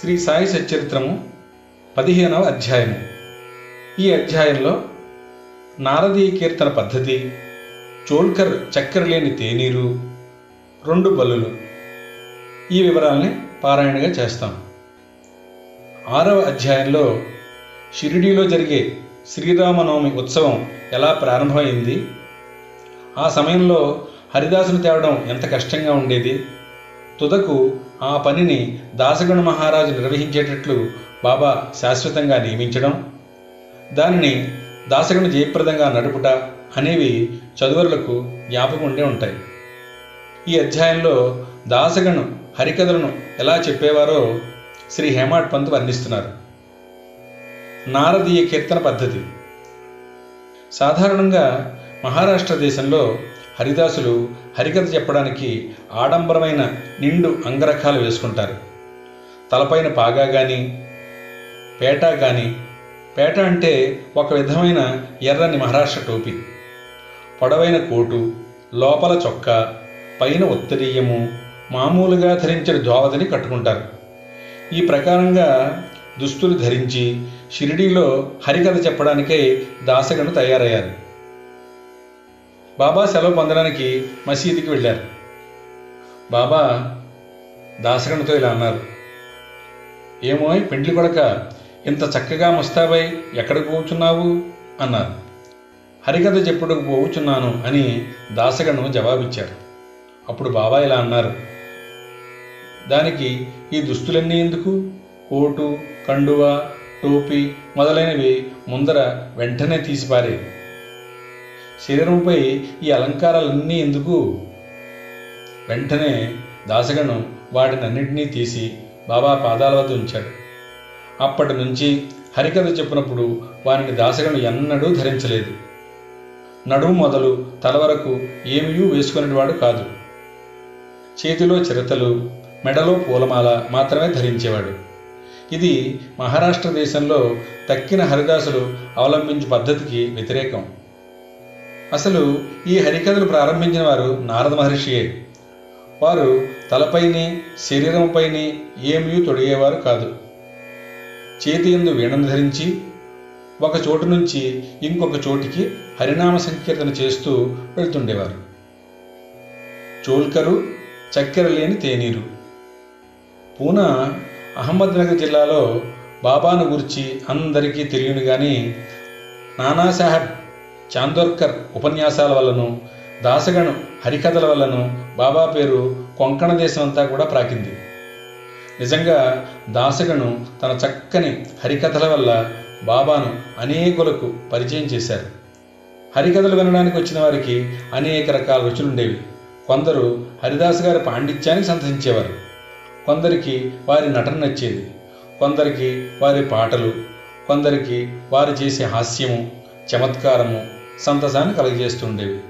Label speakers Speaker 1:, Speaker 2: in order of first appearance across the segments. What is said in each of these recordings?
Speaker 1: శ్రీ సాయి సచ్చరిత్రము పదిహేనవ అధ్యాయము. ఈ అధ్యాయంలో నారదీయ కీర్తన పద్ధతి చోల్కర్ చక్కెర లేని తేనీరు రెండు బలులు. ఈ వివరాల్ని పారాయణగా చేస్తాం. ఆరవ అధ్యాయంలో షిరిడీలో జరిగే శ్రీరామనవమి ఉత్సవం ఎలా ప్రారంభమైంది? ఆ సమయంలో హరిదాసును తేవడం ఎంత కష్టంగా ఉండేది? తుదకు ఆ పనిని దాసగణ మహారాజు నిర్వహించేటట్లు బాబా శాశ్వతంగా నియమించడం దానిని దాసగణ జయప్రదంగా నడుపుట అనేవి చదువులకు జ్ఞాపకం ఉండే ఉంటాయి. ఈ అధ్యాయంలో దాసగణు హరికథలను ఎలా చెప్పేవారో శ్రీ హేమాడ్ పంత్ వర్ణిస్తున్నారు. నారదీయ కీర్తన పద్ధతి. సాధారణంగా మహారాష్ట్ర దేశంలో హరిదాసులు హరికథ చెప్పడానికి ఆడంబరమైన నిండు అంగరఖాలు వేసుకుంటారు. తలపైన పాగా కానీ పేట కానీ పేట అంటే ఒక విధమైన ఎర్రని మహారాష్ట్ర టోపీ. పొడవైన కోటు లోపల చొక్కా పైన ఉత్తరీయము మామూలుగా ధరించిన దోవదని కట్టుకుంటారు. ఈ ప్రకారంగా దుస్తులు ధరించి షిరిడీలో హరికథ చెప్పడానికే దాసగను తయారయ్యారు. బాబా సెలవు పొందడానికి మసీదుకి వెళ్ళారు. బాబా దాసగణతో ఇలా అన్నారు ఏమో పెండ్లి కొడక ఇంత చక్కగా ముస్తాబై ఎక్కడికి పోచున్నావు? అన్నారు. హరికథ చెప్పుడుకు పోవుచున్నాను అని దాసగణం జవాబిచ్చారు అప్పుడు బాబా ఇలా అన్నారు దానికి ఈ దుస్తులన్నీ ఎందుకు? కోటు కండువ టోపీ మొదలైనవి ముందర వెంటనే తీసిపారేవి శరీరంపై ఈ అలంకారాలన్నీ ఎందుకు? వెంటనే దాసగను వాటినన్నింటినీ తీసి బాబా పాదాల వద్ద ఉంచాడు. అప్పటి నుంచి హరికథ చెప్పినప్పుడు వారిని దాసగను ఎన్నడూ ధరించలేదు. నడుము మొదలు తల వరకు ఏమీ వేసుకునేవాడు కాదు. చేతిలో చిరతలు మెడలో పూలమాల మాత్రమే ధరించేవాడు. ఇది మహారాష్ట్ర దేశంలో తక్కిన హరిదాసులు అవలంబించే పద్ధతికి వ్యతిరేకం. అసలు ఈ హరికథలు ప్రారంభించిన వారు నారద మహర్షియే. వారు తలపైని శరీరంపైని ఏమీ తొడిగేవారు కాదు. చేతి ఎందు వీణను ధరించి ఒక చోటు నుంచి ఇంకొక చోటికి హరినామ సంకీర్తన చేస్తూ వెళ్తుండేవారు. చోల్కరు చక్కెర లేని తేనీరు. పూనా అహ్మద్నగర్ జిల్లాలో బాబాను గురించి అందరికీ తెలియను కానీ నానాసాహెబ్ చాందోర్కర్ ఉపన్యాసాల వల్లను దాసగణం హరికథల వల్లను బాబా పేరు కొంకణ దేశం అంతా కూడా ప్రాకింది. నిజంగా దాసగను తన చక్కని హరికథల వల్ల బాబాను అనేకులకు పరిచయం చేశారు. హరికథలు వినడానికి వచ్చిన వారికి అనేక రకాల రుచులుండేవి. కొందరు హరిదాస్ గారి పాండిత్యానికి సంతరించేవారు. కొందరికి వారి నటన నచ్చేది. కొందరికి వారి పాటలు కొందరికి వారు చేసే హాస్యము చమత్కారము సంతసాన్ని కలుగజేస్తుండేవి.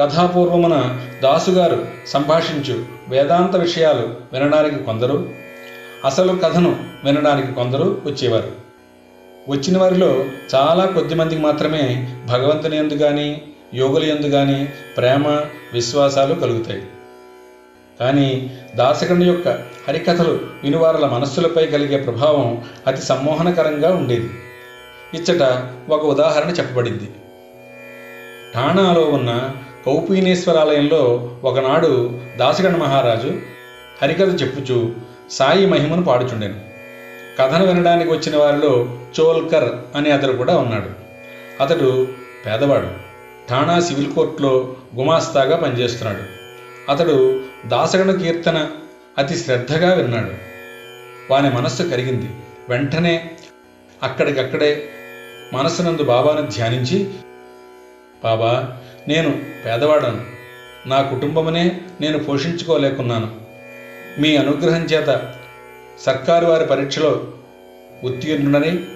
Speaker 1: కథాపూర్వమున దాసుగారు సంభాషించు వేదాంత విషయాలు వినడానికి కొందరు అసలు కథను వినడానికి కొందరు వచ్చేవారు. వచ్చిన వారిలో చాలా కొద్ది మందికి మాత్రమే భగవంతుని ఎందు కానీ యోగుల ఎందు కానీ ప్రేమ విశ్వాసాలు కలుగుతాయి. కానీ దాసగణి యొక్క హరికథలు వినివారుల మనస్సులపై కలిగే ప్రభావం అతి సమ్మోహనకరంగా ఉండేది. ఇచ్చట ఒక ఉదాహరణ చెప్పబడింది. ఠాణాలో ఉన్న కౌపీనేశ్వరాలయంలో ఒకనాడు దాసగణ మహారాజు హరికథ చెప్పుచూ సాయి మహిమను పాడుచుండెను. కథను వినడానికి వచ్చిన వారిలో చోల్కర్ అనే అతడు కూడా ఉన్నాడు. అతడు పేదవాడు. ఠాణా సివిల్ కోర్టులో గుమాస్తాగా పనిచేస్తున్నాడు. అతడు దాసగణ కీర్తన అతి శ్రద్ధగా విన్నాడు. వాని మనస్సు కరిగింది. వెంటనే అక్కడికక్కడే మనసునందు బాబాను ధ్యానించి బాబా నేను పేదవాడను. నా కుటుంబమునే నేను పోషించుకోలేకున్నాను. మీ అనుగ్రహం చేత సర్కారు వారి పరీక్షలో ఉత్తీర్ణుడని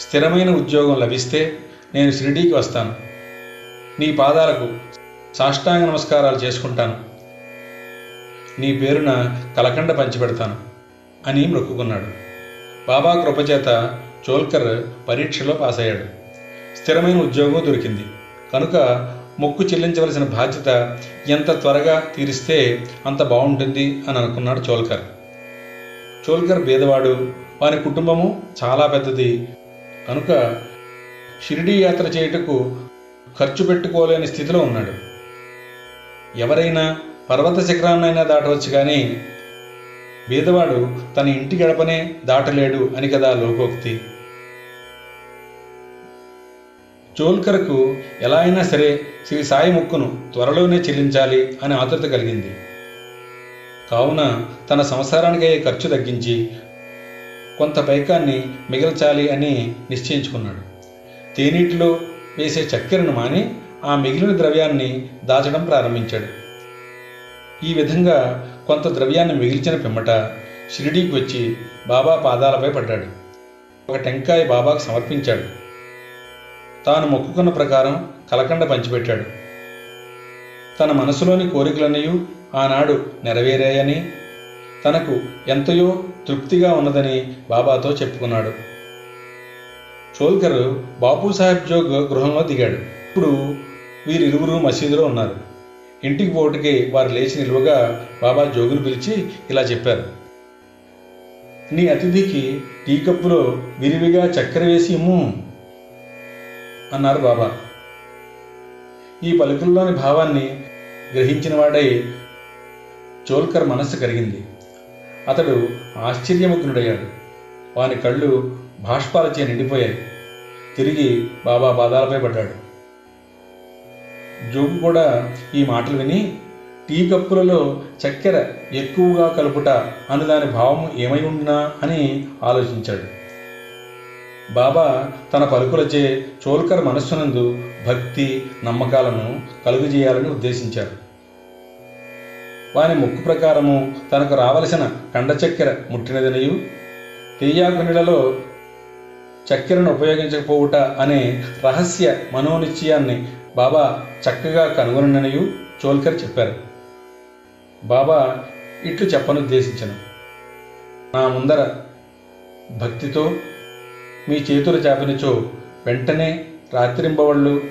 Speaker 1: స్థిరమైన ఉద్యోగం లభిస్తే నేను షిరిడీకి వస్తాను. నీ పాదాలకు సాష్టాంగ నమస్కారాలు చేసుకుంటాను. నీ పేరున కలకండ పంచిపెడతాను అని మొక్కుకున్నాడు. బాబా కృపచేత చోల్కర్ పరీక్షలో పాస్ అయ్యాడు స్థిరమైన ఉద్యోగం దొరికింది. కనుక మొక్కు చెల్లించవలసిన బాధ్యత ఎంత త్వరగా తీరిస్తే అంత బాగుంటుంది అని అనుకున్నాడు చోల్కర్. చోల్కర్ బీదవాడు వారి కుటుంబము చాలా పెద్దది. కనుక షిరిడీ యాత్ర చేయుటకు ఖర్చు పెట్టుకోలేని స్థితిలో ఉన్నాడు. ఎవరైనా పర్వత శిఖరాన్నైనా దాటవచ్చు కానీ బీదవాడు తన ఇంటి గడపనే దాటలేడు అని కదా లోకోక్తి. చోల్కర్కు ఎలా అయినా సరే శ్రీ సాయి ముక్కును త్వరలోనే చెల్లించాలి అని ఆతృత కలిగింది. కావున తన సంసారానికి అయ్యే ఖర్చు తగ్గించి కొంత పైకాన్ని మిగల్చాలి అని నిశ్చయించుకున్నాడు. తేనీటిలో వేసే చక్కెరను మాని ఆ మిగిలిన ద్రవ్యాన్ని దాచడం ప్రారంభించాడు. ఈ విధంగా కొంత ద్రవ్యాన్ని మిగిల్చిన పిమ్మట షిరిడీకి వచ్చి బాబా పాదాలపై పడ్డాడు. ఒక టెంకాయ బాబాకు సమర్పించాడు. తాను మొక్కుకున్న ప్రకారం కలకండ పంచిపెట్టాడు. తన మనసులోని కోరికలన్నీ ఆనాడు నెరవేరాయని తనకు ఎంతయో తృప్తిగా ఉన్నదని బాబాతో చెప్పుకున్నాడు. చోల్కర్ బాపు సాహెబ్ జోగ్ గృహంలో దిగాడు. ఇప్పుడు వీరిరువురు మసీదులో ఉన్నారు. ఇంటికి పోటుకి వారు లేచి నిలువగా బాబా జోగును పిలిచి ఇలా చెప్పారు. నీ అతిథికి టీ కప్పులో విరివిగా చక్కెర వేసి ఇమ్ము. అన్నారు బాబా. ఈ పలుకుల్లోని భావాన్ని గ్రహించిన వాడై చోల్కర్ మనస్సు కరిగింది. అతడు ఆశ్చర్యముగ్నుడయ్యాడు. వాని కళ్ళు భాష్పాలచే నిండిపోయాయి. తిరిగి బాబా పాదాలపై పడ్డాడు. జోగు కూడా ఈ మాటలు విని టీ కప్పులలో చక్కెర ఎక్కువగా కలుపుట అని దాని భావం ఏమై ఉన్నా అని ఆలోచించాడు. బాబా తన పలుకులచే చోల్కర్ మనస్సునందు భక్తి నమ్మకాలను కలుగజేయాలని ఉద్దేశించారు వాని ముక్కు ప్రకారము తనకు రావలసిన కండ చక్కెర ముట్టినదనియు తెయ్యాకు నీళ్ళలో చక్కెరను ఉపయోగించకపోవుట అనే రహస్య మనోనిశ్చయాన్ని బాబా చక్కగా కనుగొననియు చోల్కర్ చెప్పారు. బాబా ఇట్లు చెప్పనుద్దేశించను. నా ముందర భక్తితో మీ చేతులు చాపినచో వెంటనే రాత్రింబవళ్ళు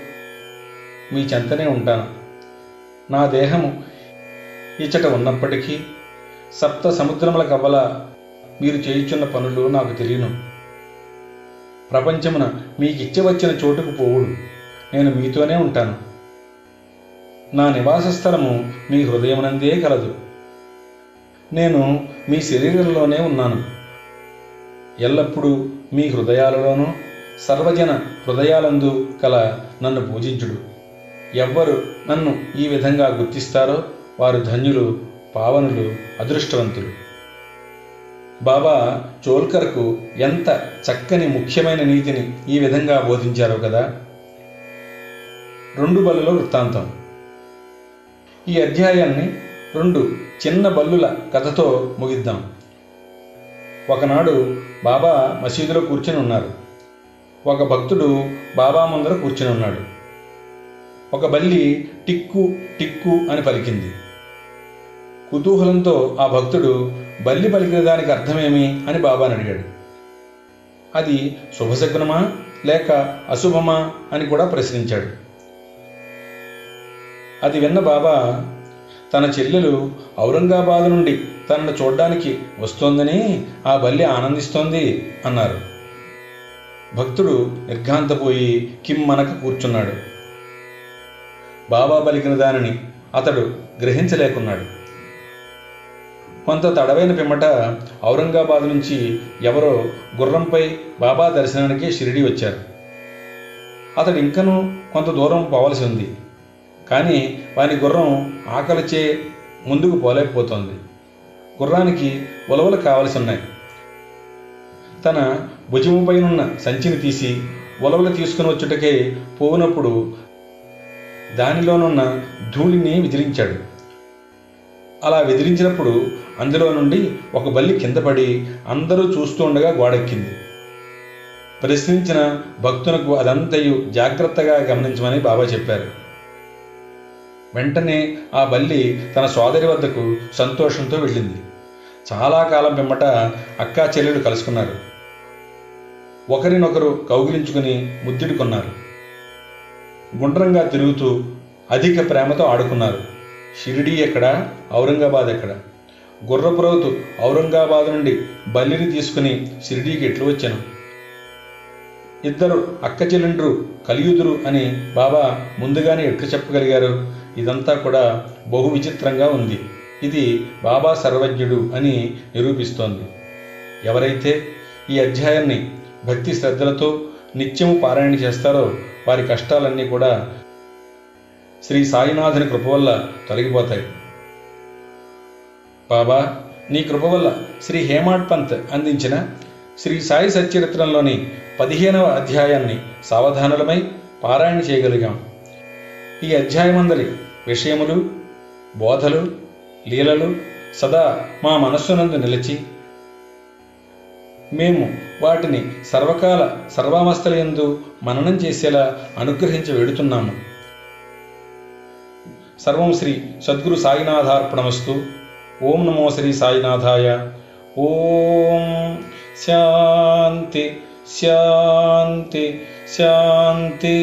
Speaker 1: మీ చెంతనే ఉంటాను. నా దేహము ఇచ్చట ఉన్నప్పటికీ సప్త సముద్రముల కవ్వల మీరు చేయుచున్న పనులు నాకు తెలియను. ప్రపంచమున మీకు ఇచ్చవచ్చిన చోటుకు పోవుడు నేను మీతోనే ఉంటాను. నా నివాస స్థలము మీ హృదయమునందే కలదు. నేను మీ శరీరంలోనే ఉన్నాను. ఎల్లప్పుడూ మీ హృదయాలలోనూ సర్వజన హృదయాలందు కల నన్ను పూజించుడు. ఎవ్వరు నన్ను ఈ విధంగా గుర్తిస్తారో వారు ధన్యులు పావనులు అదృష్టవంతులు. బాబా చోల్కర్కు ఎంత చక్కని ముఖ్యమైన నీతిని ఈ విధంగా బోధించారో కదా. రెండు బల్లుల వృత్తాంతం. ఈ అధ్యాయాన్ని రెండు చిన్న బల్లుల కథతో ముగిద్దాం. ఒకనాడు బాబా మసీదులో కూర్చుని ఉన్నారు. ఒక భక్తుడు బాబా ముందర కూర్చుని ఉన్నాడు. ఒక బల్లి టిక్కు టిక్కు అని పలికింది. కుతూహలంతో ఆ భక్తుడు బల్లి పలికిన దానికి అర్థమేమి అని బాబాని అడిగాడు. అది శుభశకునమా లేక అశుభమా అని కూడా ప్రశ్నించాడు. అది విన్న బాబా తన చెల్లెలు ఔరంగాబాద్ నుండి తనను చూడ్డానికి వస్తోందని ఆ బల్లి ఆనందిస్తోంది అన్నారు. భక్తుడు నిర్ఘాంతపోయి కిమ్మనక కూర్చున్నాడు. బాబా పలికిన దానిని అతడు గ్రహించలేకున్నాడు. కొంత తడవైన పిమ్మట ఔరంగాబాద్ నుంచి ఎవరో గుర్రంపై బాబా దర్శనానికి షిరిడి వచ్చారు. అతడు ఇంకనూ కొంత దూరం పోవలసి ఉంది. కానీ వాని గుర్రం ఆకలిచే ముందుకు పోలేకపోతోంది. గుర్రానికి ఉలవలు కావలసి ఉన్నాయి తన భుజముపైనున్న సంచిని తీసి ఉలవలు తీసుకుని వచ్చుటకే పోనప్పుడు దానిలోనున్న ధూళిని విదిలించాడు. అలా విదిలించినప్పుడు అందులో నుండి ఒక బల్లి కింద పడి అందరూ చూస్తూ ఉండగా గోడెక్కింది. ప్రశ్నించిన భక్తులకు అదంతయు జాగ్రత్తగా గమనించమని బాబా చెప్పారు. వెంటనే ఆ బల్లి తన సోదరి వద్దకు సంతోషంతో వెళ్ళింది. చాలా కాలం పిమ్మట అక్కా చెల్లెలు కలుసుకున్నారు. ఒకరినొకరు కౌగిలించుకుని ముద్దుడుకున్నారు గుండ్రంగా తిరుగుతూ అధిక ప్రేమతో ఆడుకున్నారు. షిరిడీ ఎక్కడ? ఔరంగాబాద్ ఎక్కడ? గుర్రపురవుతు ఔరంగాబాద్ నుండి బల్లిని తీసుకుని షిరిడీకి ఎట్లు వచ్చాను? ఇద్దరు అక్క చెల్లెండ్రు కలియుదురు అని బాబా ముందుగానే ఎట్లు చెప్పగలిగారు? ఇదంతా కూడా బహు విచిత్రంగా ఉంది. ఇది బాబా సర్వజ్ఞుడు అని నిరూపిస్తోంది. ఎవరైతే ఈ అధ్యాయాన్ని భక్తి శ్రద్ధలతో నిత్యము పారాయణ చేస్తారో వారి కష్టాలన్నీ కూడా శ్రీ సాయినాథుని కృప వల్ల తొలగిపోతాయి. బాబా నీ కృప వల్ల శ్రీ హేమాడ్ పంత్ అందించిన శ్రీ సాయి సచ్చరిత్రంలోని పదిహేనవ అధ్యాయాన్ని సావధానులమై పారాయణ చేయగలిగాం. ఈ అధ్యాయమందరి విషయములు బోధలు లీలలు సదా మా మనస్సునందు నిలిచి మేము వాటిని సర్వకాల సర్వావస్థలయందు మననం చేసేలా అనుగ్రహించి వెడుతున్నాము. సర్వం శ్రీ సద్గురు సాయినాథార్పణమస్తు. ఓం నమో శ్రీ సాయినాథాయ. ఓం శాంతి శాంతి శాంతి.